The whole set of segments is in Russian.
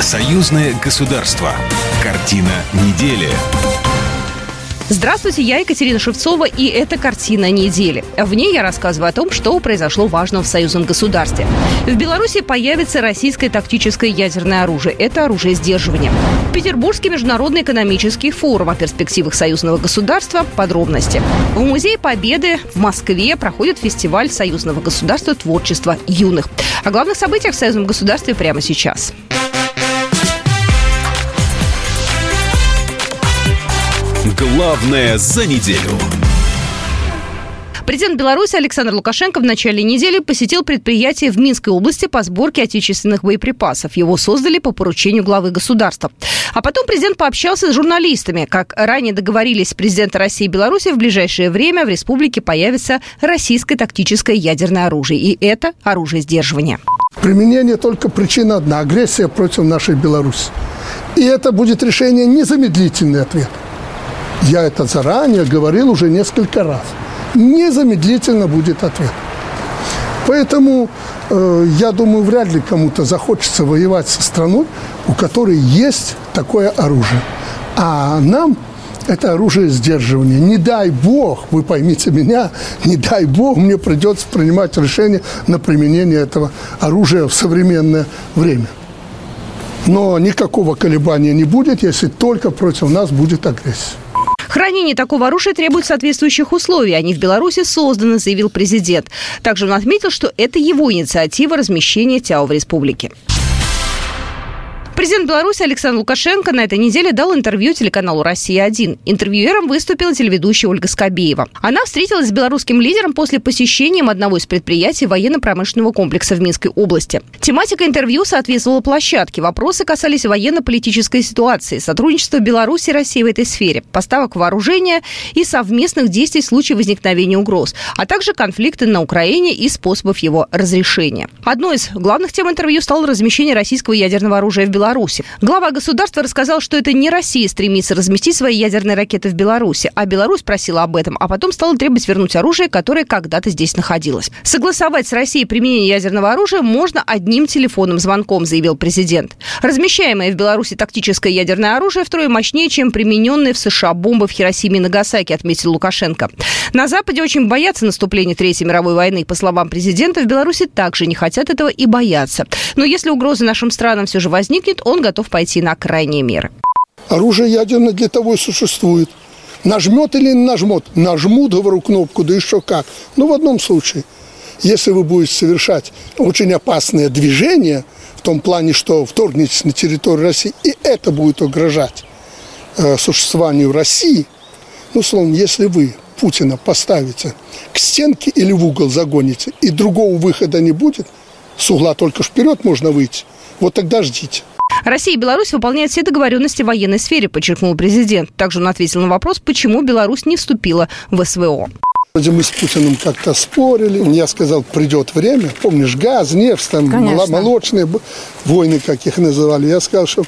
Союзное государство. Картина недели. Здравствуйте, я Екатерина Шевцова, и это «Картина недели». В ней я рассказываю о том, что произошло важного в союзном государстве. В Беларуси появится российское тактическое ядерное оружие. Это оружие сдерживания. Петербургский международный экономический форум о перспективах союзного государства. Подробности. В Музее Победы в Москве проходит фестиваль союзного государства творчества юных. О главных событиях в союзном государстве прямо сейчас. Главное за неделю. Президент Беларуси Александр Лукашенко в начале недели посетил предприятие в Минской области по сборке отечественных боеприпасов. Его создали по поручению главы государства. А потом президент пообщался с журналистами. Как ранее договорились президенты России и Беларуси, в ближайшее время в республике появится российское тактическое ядерное оружие. И это оружие сдерживания. Применение только причина одна – агрессия против нашей Беларуси. И это будет решение незамедлительный ответ – я это заранее говорил уже несколько раз. Незамедлительно будет ответ. Поэтому, э, я думаю, вряд ли кому-то захочется воевать со страной, у которой есть такое оружие. А нам это оружие сдерживания. Не дай бог, вы поймите меня, не дай бог мне придется принимать решение на применение этого оружия в современное время. Но никакого колебания не будет, если только против нас будет агрессия. Хранение такого оружия требует соответствующих условий. Они в Беларуси созданы, заявил президент. Также он отметил, что это его инициатива размещения ТЯО в республике. Президент Беларуси Александр Лукашенко на этой неделе дал интервью телеканалу «Россия-1». Интервьюером выступила телеведущая Ольга Скобеева. Она встретилась с белорусским лидером после посещения одного из предприятий военно-промышленного комплекса в Минской области. Тематика интервью соответствовала площадке. Вопросы касались военно-политической ситуации, сотрудничества Беларуси и России в этой сфере, поставок вооружения и совместных действий в случае возникновения угроз, а также конфликты на Украине и способов его разрешения. Одной из главных тем интервью стало размещение российского ядерного оружия в Беларуси Беларуси. Глава государства рассказал, что это не Россия стремится разместить свои ядерные ракеты в Беларуси, а Беларусь просила об этом, а потом стала требовать вернуть оружие, которое когда-то здесь находилось. Согласовать с Россией применение ядерного оружия можно одним телефонным звонком, заявил президент. Размещаемое в Беларуси тактическое ядерное оружие втрое мощнее, чем примененные в США бомбы в Хиросиме и Нагасаки, отметил Лукашенко. На Западе очень боятся наступления Третьей мировой войны. По словам президента, в Беларуси также не хотят этого и боятся. Но если угроза нашим странам все же возникнет, он готов пойти на крайние меры. Оружие ядерное для того и существует. Нажмет или не нажмет? Нажмут, говорю, кнопку, да еще как. Ну, в одном случае. Если вы будете совершать очень опасные движения, в том плане, что вторгнетесь на территорию России, и это будет угрожать э, существованию России, ну, словом, если вы Путина поставите к стенке или в угол загоните, и другого выхода не будет, с угла только вперед можно выйти, вот тогда ждите. Россия и Беларусь выполняют все договоренности в военной сфере, подчеркнул президент. Также он ответил на вопрос, почему Беларусь не вступила в СВО. Вроде мы с Путиным как-то спорили. Я сказал, придет время. Помнишь, газ, нефть, там, Конечно. молочные войны, как их называли. Я сказал, что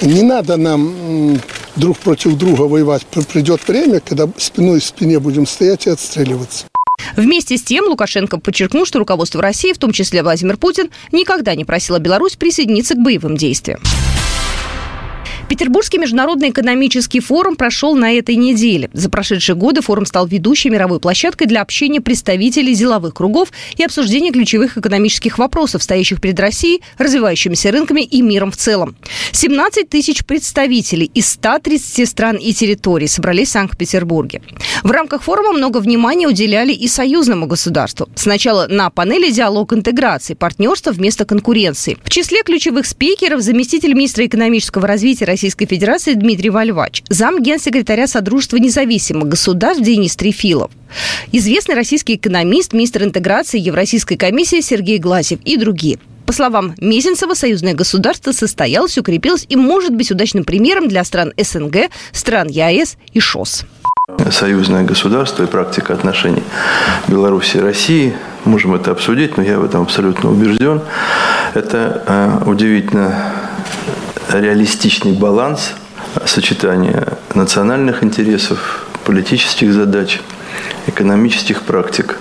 не надо нам друг против друга воевать. Придет время, когда спиной к спине будем стоять и отстреливаться. Вместе с тем Лукашенко подчеркнул, что руководство России, в том числе Владимир Путин, никогда не просило Беларусь присоединиться к боевым действиям. Петербургский международный экономический форум прошел на этой неделе. За прошедшие годы форум стал ведущей мировой площадкой для общения представителей деловых кругов и обсуждения ключевых экономических вопросов, стоящих перед Россией, развивающимися рынками и миром в целом. 17 тысяч представителей из 130 стран и территорий собрались в Санкт-Петербурге. В рамках форума много внимания уделяли и союзному государству. Сначала на панели «Диалог интеграции. Партнерство вместо конкуренции». В числе ключевых спикеров заместитель министра экономического развития России Российской Федерации Дмитрий Вальвач, зам генсекретаря Содружества независимых государств Денис Трефилов, известный российский экономист, министр интеграции Евразийской комиссии Сергей Глазев и другие. По словам Мезенцева, союзное государство состоялось, укрепилось и может быть удачным примером для стран СНГ, стран ЕАЭС и ШОС. Союзное государство и практика отношений Беларуси и России, можем это обсудить, но я в этом абсолютно убежден. Это э, удивительно реалистичный баланс сочетания национальных интересов, политических задач, экономических практик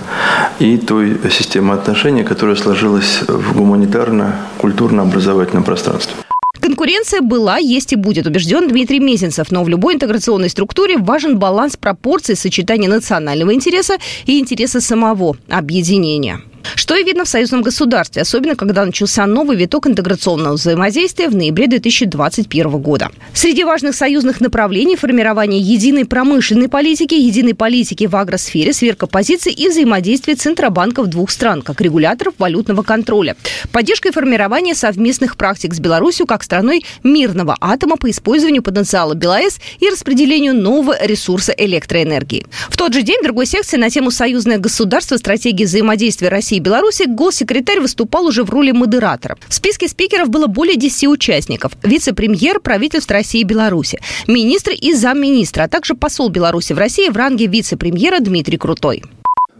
и той системы отношений, которая сложилась в гуманитарно-культурно-образовательном пространстве. Конкуренция была, есть и будет, убежден Дмитрий Мезенцев. Но в любой интеграционной структуре важен баланс пропорций сочетания национального интереса и интереса самого объединения. Что и видно в союзном государстве, особенно когда начался новый виток интеграционного взаимодействия в ноябре 2021 года. Среди важных союзных направлений формирование единой промышленной политики, единой политики в агросфере, сверка позиций и взаимодействие центробанков двух стран, как регуляторов валютного контроля. Поддержка и формирование совместных практик с Беларусью как страной мирного атома по использованию потенциала БелАЭС и распределению нового ресурса электроэнергии. В тот же день в другой секции на тему «Союзное государство. Стратегии взаимодействия России и Беларуси госсекретарь выступал уже в роли модератора. В списке спикеров было более 10 участников. Вице-премьер правительств России и Беларуси, министр и замминистра, а также посол Беларуси в России в ранге вице-премьера Дмитрий Крутой.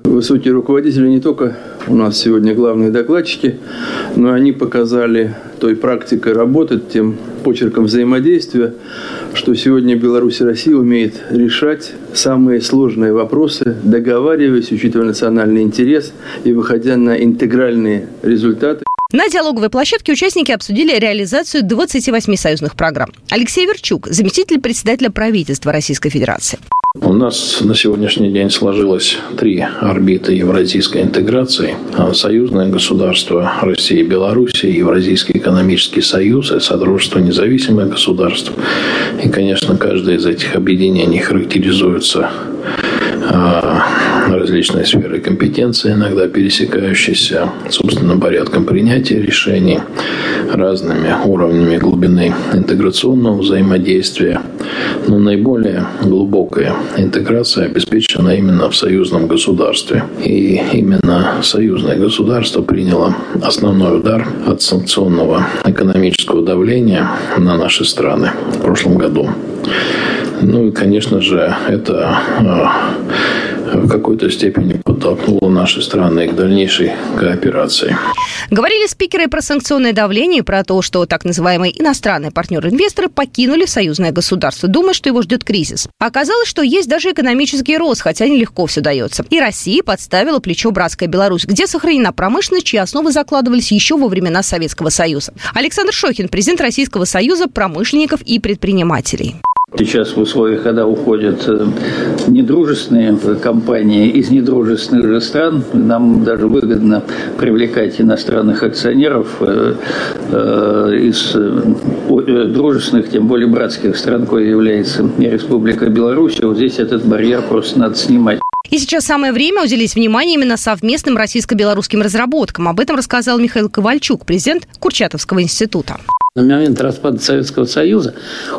Высокие руководители не только у нас сегодня главные докладчики, но они показали той практикой работы, тем почерком взаимодействия, что сегодня Беларусь и Россия умеет решать самые сложные вопросы, договариваясь, учитывая национальный интерес и выходя на интегральные результаты. На диалоговой площадке участники обсудили реализацию 28 союзных программ. Алексей Верчук, заместитель председателя правительства Российской Федерации. У нас на сегодняшний день сложилось три орбиты евразийской интеграции. Союзное государство России и Беларуси, Евразийский экономический союз и Содружество независимых государств. И, конечно, каждое из этих объединений характеризуется а, различные сферы компетенции, иногда пересекающиеся собственным порядком принятия решений, разными уровнями глубины интеграционного взаимодействия. Но наиболее глубокая интеграция обеспечена именно в союзном государстве. И именно союзное государство приняло основной удар от санкционного экономического давления на наши страны в прошлом году. Ну и, конечно же, это а, в какой-то степени подтолкнуло наши страны к дальнейшей кооперации. Говорили спикеры про санкционное давление, про то, что так называемые иностранные партнеры-инвесторы покинули союзное государство, думая, что его ждет кризис. Оказалось, что есть даже экономический рост, хотя нелегко все дается. И Россия подставила плечо братская Беларусь, где сохранена промышленность, чьи основы закладывались еще во времена Советского Союза. Александр Шохин, президент Российского союза промышленников и предпринимателей. Сейчас в условиях, когда уходят э, недружественные компании из недружественных же стран, нам даже выгодно привлекать иностранных акционеров э, э, из дружественных, тем более братских стран, кое является Республика Беларусь. Вот здесь этот барьер просто надо снимать. И сейчас самое время уделить внимание именно совместным российско-белорусским разработкам. Об этом рассказал Михаил Ковальчук, президент Курчатовского института. На момент распада Советского Союза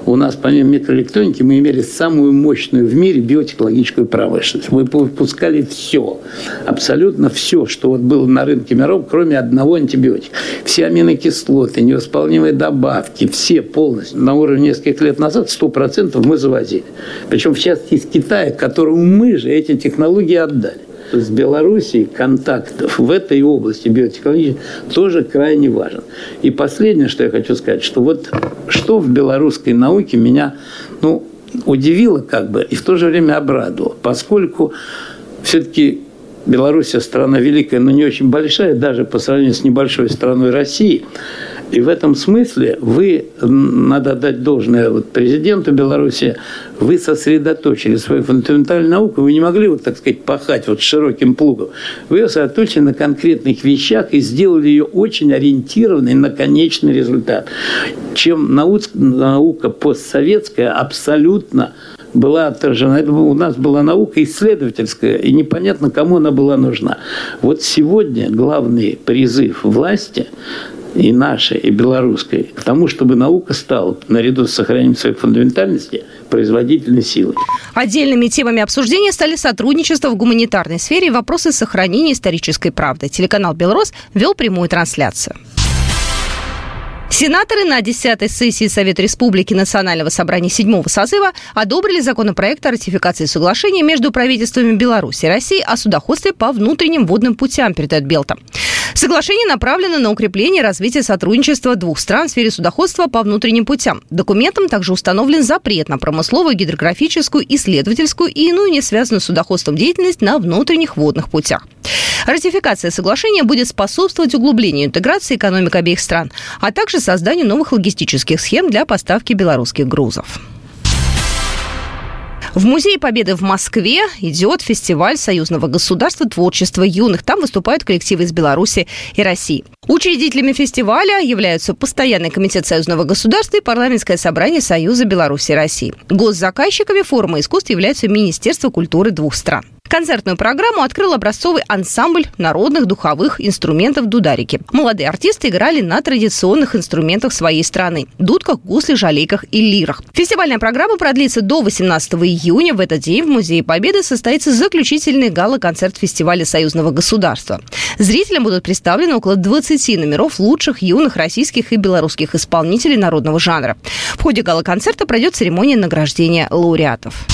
у нас, помимо микроэлектроники, мы имели самую мощную в мире биотехнологическую промышленность. Мы выпускали все, абсолютно все, что вот было на рынке миров, кроме одного антибиотика. Все аминокислоты, невосполнимые добавки, все полностью. На уровне нескольких лет назад 100% мы завозили. Причем, в частности, из Китая, которому мы же эти технологии отдали с Белоруссией контактов в этой области биотехнологии тоже крайне важен. И последнее, что я хочу сказать, что вот что в белорусской науке меня ну, удивило как бы и в то же время обрадовало, поскольку все-таки Белоруссия страна великая, но не очень большая, даже по сравнению с небольшой страной России – и в этом смысле вы, надо дать должное вот президенту Беларуси, вы сосредоточили свою фундаментальную науку, вы не могли, вот так сказать, пахать вот широким плугом. Вы ее сосредоточили на конкретных вещах и сделали ее очень ориентированной на конечный результат. Чем наука постсоветская абсолютно была отражена. Это у нас была наука исследовательская, и непонятно, кому она была нужна. Вот сегодня главный призыв власти и нашей, и белорусской, к тому, чтобы наука стала, наряду с сохранением своей фундаментальности, производительной силой. Отдельными темами обсуждения стали сотрудничество в гуманитарной сфере и вопросы сохранения исторической правды. Телеканал «Белрос» вел прямую трансляцию. Сенаторы на 10-й сессии Совета Республики Национального собрания 7 созыва одобрили законопроект о ратификации соглашения между правительствами Беларуси и России о судоходстве по внутренним водным путям, передает Белта. Соглашение направлено на укрепление и развитие сотрудничества двух стран в сфере судоходства по внутренним путям. Документом также установлен запрет на промысловую, гидрографическую, исследовательскую и иную не связанную с судоходством деятельность на внутренних водных путях. Ратификация соглашения будет способствовать углублению интеграции экономик обеих стран, а также созданию новых логистических схем для поставки белорусских грузов. В Музее Победы в Москве идет фестиваль союзного государства творчества юных. Там выступают коллективы из Беларуси и России. Учредителями фестиваля являются Постоянный комитет союзного государства и Парламентское собрание Союза Беларуси и России. Госзаказчиками форума искусств являются Министерство культуры двух стран. Концертную программу открыл образцовый ансамбль народных духовых инструментов «Дударики». Молодые артисты играли на традиционных инструментах своей страны – дудках, гусле, жалейках и лирах. Фестивальная программа продлится до 18 июня. В этот день в Музее Победы состоится заключительный гала-концерт фестиваля союзного государства. Зрителям будут представлены около 20 номеров лучших юных российских и белорусских исполнителей народного жанра. В ходе гала-концерта пройдет церемония награждения лауреатов.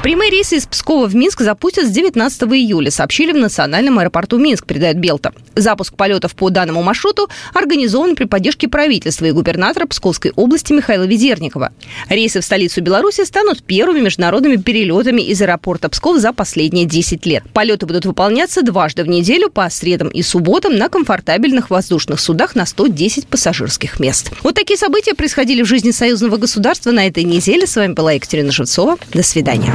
Прямые рейсы из Пскова в Минск запустят с 19 июля, сообщили в Национальном аэропорту Минск, передает Белта. Запуск полетов по данному маршруту организован при поддержке правительства и губернатора Псковской области Михаила Ведерникова. Рейсы в столицу Беларуси станут первыми международными перелетами из аэропорта Псков за последние 10 лет. Полеты будут выполняться дважды в неделю по средам и субботам на комфортабельных воздушных судах на 110 пассажирских мест. Вот такие события происходили в жизни союзного государства на этой неделе. С вами была Екатерина Шевцова. До свидания.